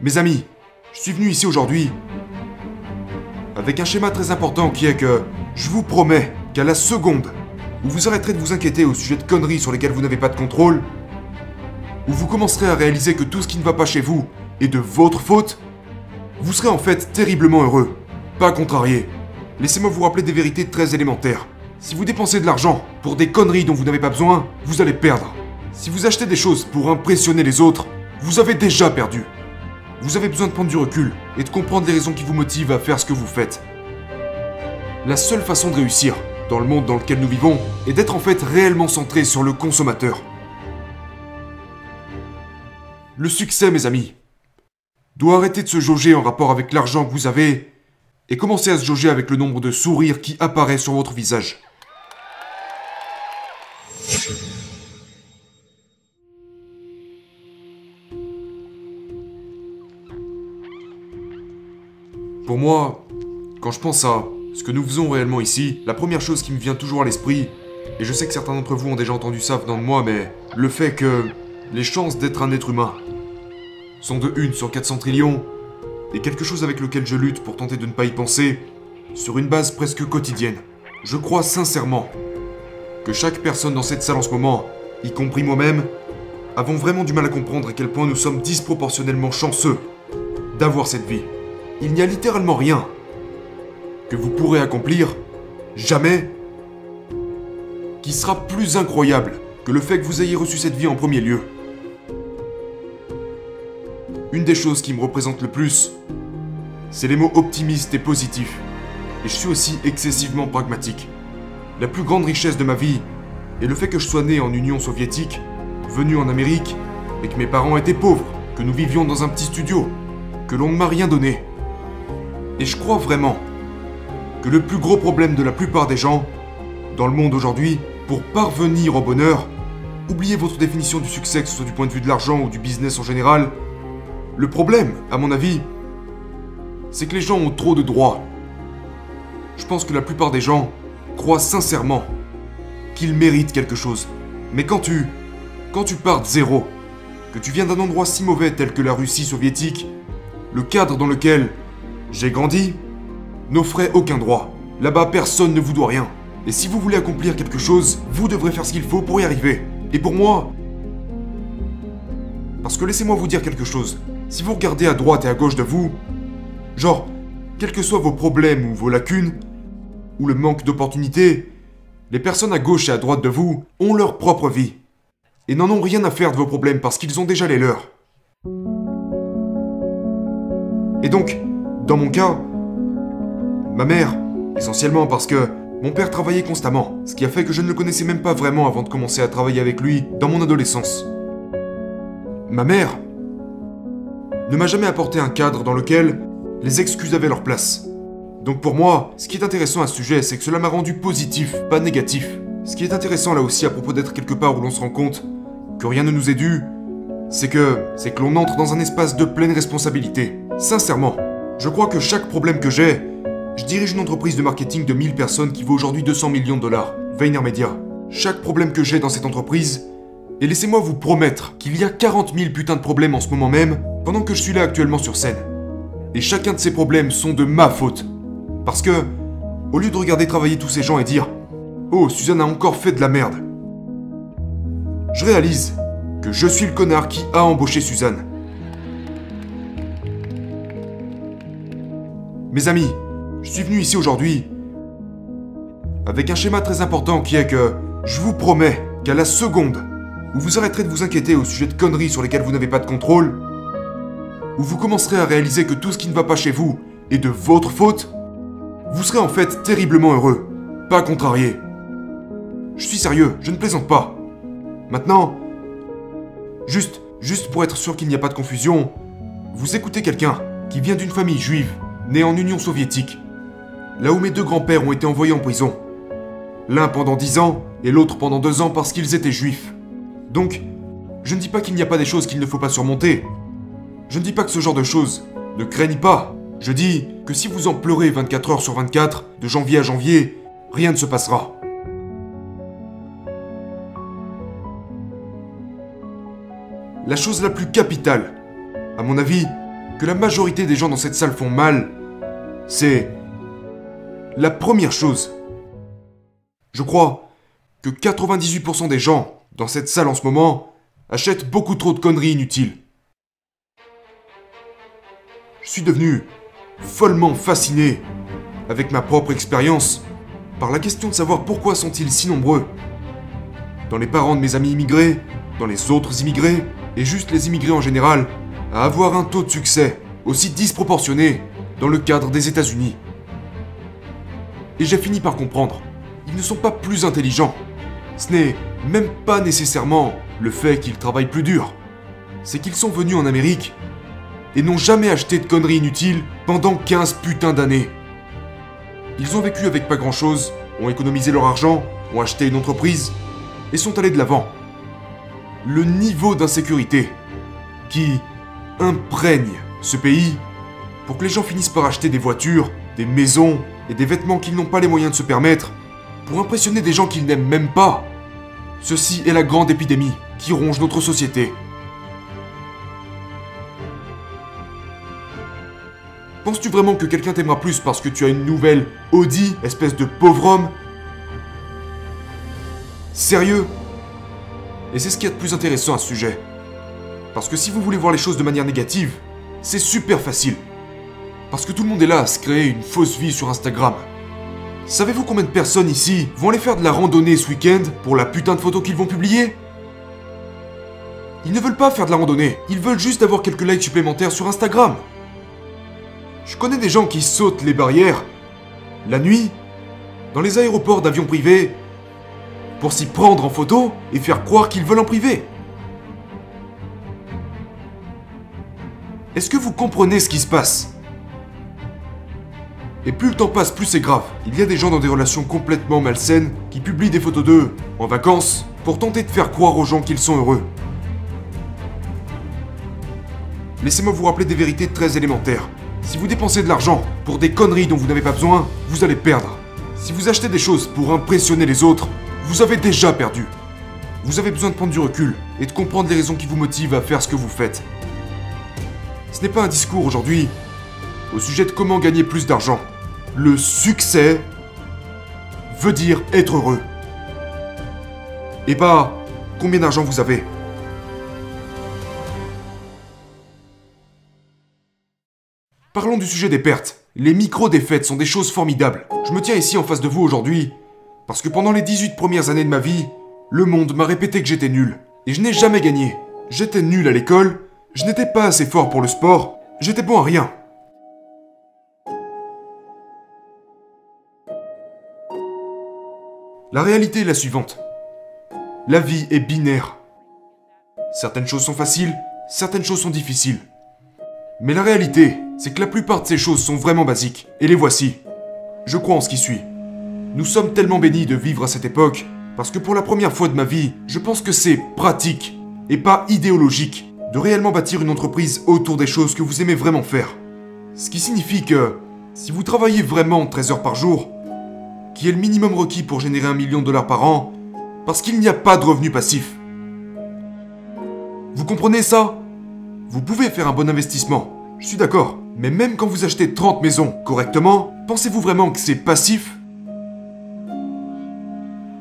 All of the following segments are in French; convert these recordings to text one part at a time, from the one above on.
Mes amis, je suis venu ici aujourd'hui avec un schéma très important qui est que je vous promets qu'à la seconde où vous arrêterez de vous inquiéter au sujet de conneries sur lesquelles vous n'avez pas de contrôle, où vous commencerez à réaliser que tout ce qui ne va pas chez vous est de votre faute, vous serez en fait terriblement heureux, pas contrarié. Laissez-moi vous rappeler des vérités très élémentaires. Si vous dépensez de l'argent pour des conneries dont vous n'avez pas besoin, vous allez perdre. Si vous achetez des choses pour impressionner les autres, vous avez déjà perdu. Vous avez besoin de prendre du recul et de comprendre les raisons qui vous motivent à faire ce que vous faites. La seule façon de réussir dans le monde dans lequel nous vivons est d'être en fait réellement centré sur le consommateur. Le succès, mes amis, doit arrêter de se jauger en rapport avec l'argent que vous avez et commencer à se jauger avec le nombre de sourires qui apparaît sur votre visage. Pour moi, quand je pense à ce que nous faisons réellement ici, la première chose qui me vient toujours à l'esprit, et je sais que certains d'entre vous ont déjà entendu ça venant de moi, mais le fait que les chances d'être un être humain sont de 1 sur 400 trillions, et quelque chose avec lequel je lutte pour tenter de ne pas y penser, sur une base presque quotidienne. Je crois sincèrement que chaque personne dans cette salle en ce moment, y compris moi-même, avons vraiment du mal à comprendre à quel point nous sommes disproportionnellement chanceux d'avoir cette vie. Il n'y a littéralement rien que vous pourrez accomplir, jamais, qui sera plus incroyable que le fait que vous ayez reçu cette vie en premier lieu. Une des choses qui me représente le plus, c'est les mots optimistes et positifs. Et je suis aussi excessivement pragmatique. La plus grande richesse de ma vie est le fait que je sois né en Union soviétique, venu en Amérique, et que mes parents étaient pauvres, que nous vivions dans un petit studio, que l'on ne m'a rien donné. Et je crois vraiment que le plus gros problème de la plupart des gens, dans le monde aujourd'hui, pour parvenir au bonheur, oubliez votre définition du succès, que ce soit du point de vue de l'argent ou du business en général, le problème, à mon avis, c'est que les gens ont trop de droits. Je pense que la plupart des gens croient sincèrement qu'ils méritent quelque chose. Mais quand tu... quand tu pars de zéro, que tu viens d'un endroit si mauvais tel que la Russie soviétique, le cadre dans lequel j'ai grandi n'offrait aucun droit. Là-bas, personne ne vous doit rien. Et si vous voulez accomplir quelque chose, vous devrez faire ce qu'il faut pour y arriver. Et pour moi... Parce que laissez-moi vous dire quelque chose. Si vous regardez à droite et à gauche de vous, genre, quels que soient vos problèmes ou vos lacunes, ou le manque d'opportunités, les personnes à gauche et à droite de vous ont leur propre vie. Et n'en ont rien à faire de vos problèmes parce qu'ils ont déjà les leurs. Et donc, dans mon cas, ma mère, essentiellement parce que mon père travaillait constamment, ce qui a fait que je ne le connaissais même pas vraiment avant de commencer à travailler avec lui dans mon adolescence. Ma mère ne m'a jamais apporté un cadre dans lequel les excuses avaient leur place. Donc pour moi, ce qui est intéressant à ce sujet, c'est que cela m'a rendu positif, pas négatif. Ce qui est intéressant là aussi à propos d'être quelque part où l'on se rend compte que rien ne nous est dû, c'est que c'est que l'on entre dans un espace de pleine responsabilité. Sincèrement, je crois que chaque problème que j'ai, je dirige une entreprise de marketing de 1000 personnes qui vaut aujourd'hui 200 millions de dollars, VaynerMedia. Chaque problème que j'ai dans cette entreprise, et laissez-moi vous promettre qu'il y a 40 000 putains de problèmes en ce moment même, pendant que je suis là actuellement sur scène. Et chacun de ces problèmes sont de ma faute. Parce que, au lieu de regarder travailler tous ces gens et dire Oh, Suzanne a encore fait de la merde, je réalise que je suis le connard qui a embauché Suzanne. Mes amis, je suis venu ici aujourd'hui avec un schéma très important qui est que je vous promets qu'à la seconde où vous arrêterez de vous inquiéter au sujet de conneries sur lesquelles vous n'avez pas de contrôle, où vous commencerez à réaliser que tout ce qui ne va pas chez vous est de votre faute, vous serez en fait terriblement heureux, pas contrarié. Je suis sérieux, je ne plaisante pas. Maintenant, juste, juste pour être sûr qu'il n'y a pas de confusion, vous écoutez quelqu'un qui vient d'une famille juive, née en Union soviétique, là où mes deux grands-pères ont été envoyés en prison. L'un pendant dix ans et l'autre pendant deux ans parce qu'ils étaient juifs. Donc, je ne dis pas qu'il n'y a pas des choses qu'il ne faut pas surmonter. Je ne dis pas que ce genre de choses ne craignent pas. Je dis que si vous en pleurez 24 heures sur 24, de janvier à janvier, rien ne se passera. La chose la plus capitale, à mon avis, que la majorité des gens dans cette salle font mal, c'est la première chose. Je crois que 98% des gens dans cette salle en ce moment achètent beaucoup trop de conneries inutiles. Je suis devenu follement fasciné avec ma propre expérience par la question de savoir pourquoi sont-ils si nombreux dans les parents de mes amis immigrés, dans les autres immigrés, et juste les immigrés en général, à avoir un taux de succès aussi disproportionné dans le cadre des États-Unis. Et j'ai fini par comprendre, ils ne sont pas plus intelligents. Ce n'est même pas nécessairement le fait qu'ils travaillent plus dur. C'est qu'ils sont venus en Amérique et n'ont jamais acheté de conneries inutiles pendant 15 putains d'années. Ils ont vécu avec pas grand chose, ont économisé leur argent, ont acheté une entreprise, et sont allés de l'avant. Le niveau d'insécurité qui imprègne ce pays pour que les gens finissent par acheter des voitures, des maisons et des vêtements qu'ils n'ont pas les moyens de se permettre pour impressionner des gens qu'ils n'aiment même pas. Ceci est la grande épidémie qui ronge notre société. Penses-tu vraiment que quelqu'un t'aimera plus parce que tu as une nouvelle Audi, espèce de pauvre homme? Sérieux? Et c'est ce qui est de plus intéressant à ce sujet. Parce que si vous voulez voir les choses de manière négative, c'est super facile. Parce que tout le monde est là à se créer une fausse vie sur Instagram. Savez-vous combien de personnes ici vont aller faire de la randonnée ce week-end pour la putain de photos qu'ils vont publier? Ils ne veulent pas faire de la randonnée, ils veulent juste avoir quelques likes supplémentaires sur Instagram. Je connais des gens qui sautent les barrières, la nuit, dans les aéroports d'avions privés, pour s'y prendre en photo et faire croire qu'ils veulent en privé. Est-ce que vous comprenez ce qui se passe? Et plus le temps passe, plus c'est grave. Il y a des gens dans des relations complètement malsaines qui publient des photos d'eux en vacances pour tenter de faire croire aux gens qu'ils sont heureux. Laissez-moi vous rappeler des vérités très élémentaires. Si vous dépensez de l'argent pour des conneries dont vous n'avez pas besoin, vous allez perdre. Si vous achetez des choses pour impressionner les autres, vous avez déjà perdu. Vous avez besoin de prendre du recul et de comprendre les raisons qui vous motivent à faire ce que vous faites. Ce n'est pas un discours aujourd'hui au sujet de comment gagner plus d'argent. Le succès veut dire être heureux. Et pas combien d'argent vous avez? Parlons du sujet des pertes. Les micro-défaites sont des choses formidables. Je me tiens ici en face de vous aujourd'hui parce que pendant les 18 premières années de ma vie, le monde m'a répété que j'étais nul. Et je n'ai jamais gagné. J'étais nul à l'école, je n'étais pas assez fort pour le sport, j'étais bon à rien. La réalité est la suivante. La vie est binaire. Certaines choses sont faciles, certaines choses sont difficiles. Mais la réalité, c'est que la plupart de ces choses sont vraiment basiques. Et les voici. Je crois en ce qui suit. Nous sommes tellement bénis de vivre à cette époque, parce que pour la première fois de ma vie, je pense que c'est pratique, et pas idéologique, de réellement bâtir une entreprise autour des choses que vous aimez vraiment faire. Ce qui signifie que, si vous travaillez vraiment 13 heures par jour, qui est le minimum requis pour générer un million de dollars par an, parce qu'il n'y a pas de revenus passifs. Vous comprenez ça? Vous pouvez faire un bon investissement, je suis d'accord, mais même quand vous achetez 30 maisons correctement, pensez-vous vraiment que c'est passif?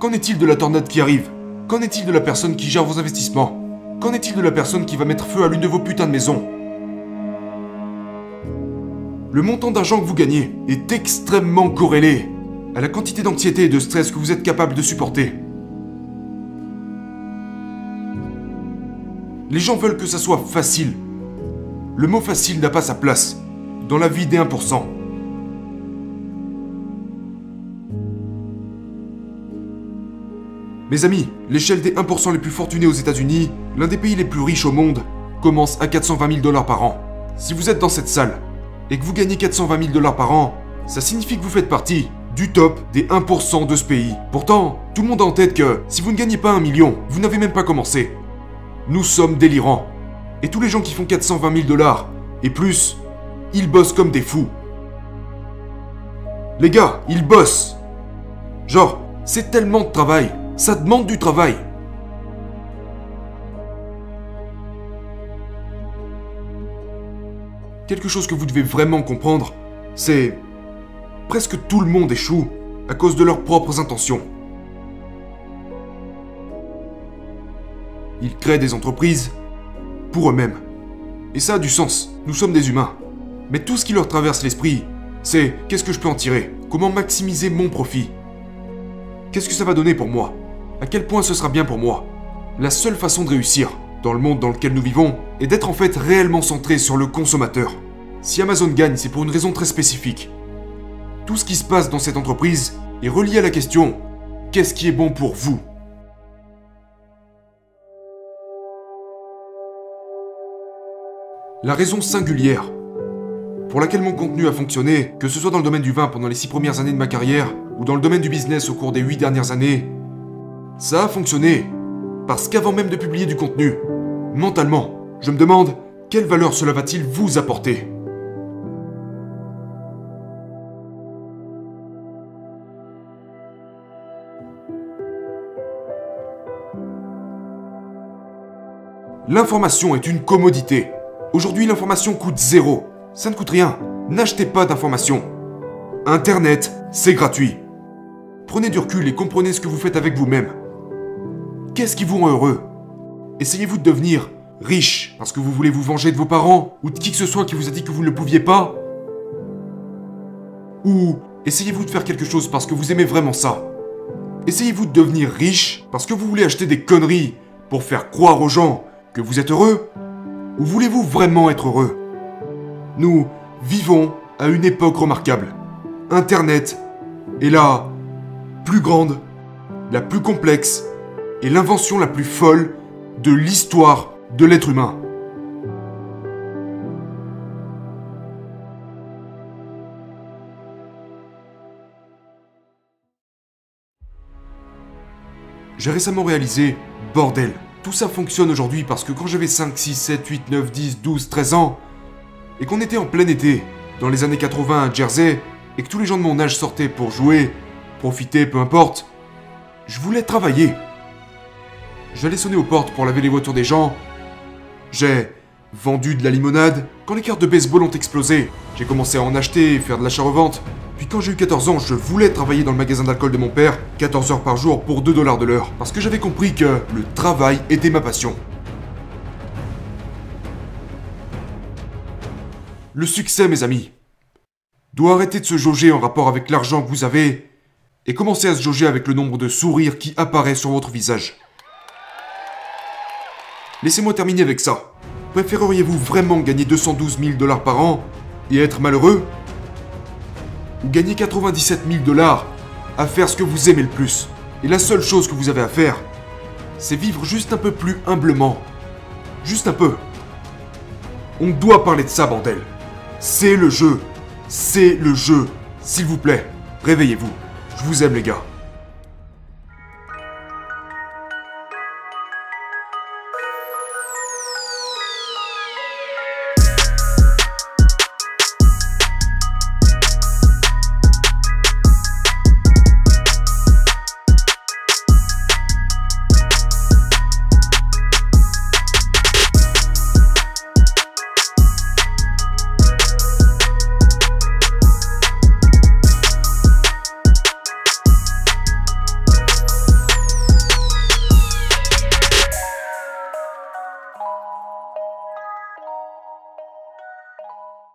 Qu'en est-il de la tornade qui arrive? Qu'en est-il de la personne qui gère vos investissements? Qu'en est-il de la personne qui va mettre feu à l'une de vos putains de maisons Le montant d'argent que vous gagnez est extrêmement corrélé à la quantité d'anxiété et de stress que vous êtes capable de supporter. Les gens veulent que ça soit facile. Le mot facile n'a pas sa place dans la vie des 1%. Mes amis, l'échelle des 1% les plus fortunés aux États-Unis, l'un des pays les plus riches au monde, commence à 420 000 dollars par an. Si vous êtes dans cette salle et que vous gagnez 420 000 dollars par an, ça signifie que vous faites partie du top des 1% de ce pays. Pourtant, tout le monde a en tête que si vous ne gagnez pas un million, vous n'avez même pas commencé. Nous sommes délirants. Et tous les gens qui font 420 000 dollars et plus, ils bossent comme des fous. Les gars, ils bossent. Genre, c'est tellement de travail. Ça demande du travail. quelque chose que vous devez vraiment comprendre, c'est... Presque tout le monde échoue à cause de leurs propres intentions. Ils créent des entreprises pour eux-mêmes. Et ça a du sens, nous sommes des humains. Mais tout ce qui leur traverse l'esprit, c'est qu'est-ce que je peux en tirer? Comment maximiser mon profit? Qu'est-ce que ça va donner pour moi? À quel point ce sera bien pour moi La seule façon de réussir, dans le monde dans lequel nous vivons, est d'être en fait réellement centré sur le consommateur. Si Amazon gagne, c'est pour une raison très spécifique. Tout ce qui se passe dans cette entreprise est relié à la question qu'est-ce qui est bon pour vous? La raison singulière pour laquelle mon contenu a fonctionné, que ce soit dans le domaine du vin pendant les 6 premières années de ma carrière, ou dans le domaine du business au cours des 8 dernières années, ça a fonctionné. Parce qu'avant même de publier du contenu, mentalement, je me demande quelle valeur cela va-t-il vous apporter? L'information est une commodité. Aujourd'hui, l'information coûte zéro. Ça ne coûte rien. N'achetez pas d'informations. Internet, c'est gratuit. Prenez du recul et comprenez ce que vous faites avec vous-même. Qu'est-ce qui vous rend heureux? Essayez-vous de devenir riche parce que vous voulez vous venger de vos parents ou de qui que ce soit qui vous a dit que vous ne pouviez pas? Ou essayez-vous de faire quelque chose parce que vous aimez vraiment ça? Essayez-vous de devenir riche parce que vous voulez acheter des conneries pour faire croire aux gens que vous êtes heureux? Ou voulez-vous vraiment être heureux? Nous vivons à une époque remarquable. Internet est la plus grande, la plus complexe et l'invention la plus folle de l'histoire de l'être humain. J'ai récemment réalisé, bordel, tout ça fonctionne aujourd'hui parce que quand j'avais 5, 6, 7, 8, 9, 10, 12, 13 ans, et qu'on était en plein été, dans les années 80 à Jersey, et que tous les gens de mon âge sortaient pour jouer, profiter, peu importe, je voulais travailler. J'allais sonner aux portes pour laver les voitures des gens. J'ai vendu de la limonade. Quand les cartes de baseball ont explosé, j'ai commencé à en acheter et faire de l'achat-revente. Puis quand j'ai eu 14 ans, je voulais travailler dans le magasin d'alcool de mon père, 14 heures par jour pour 2 dollars de l'heure, parce que j'avais compris que le travail était ma passion. Le succès, mes amis, doit arrêter de se jauger en rapport avec l'argent que vous avez et commencer à se jauger avec le nombre de sourires qui apparaît sur votre visage. Laissez-moi terminer avec ça. Préféreriez-vous vraiment gagner 212 000 dollars par an et être malheureux? Ou gagner 97 000 dollars à faire ce que vous aimez le plus Et la seule chose que vous avez à faire, c'est vivre juste un peu plus humblement. Juste un peu. On doit parler de ça, bordel. C'est le jeu. C'est le jeu. S'il vous plaît, réveillez-vous. Je vous aime les gars.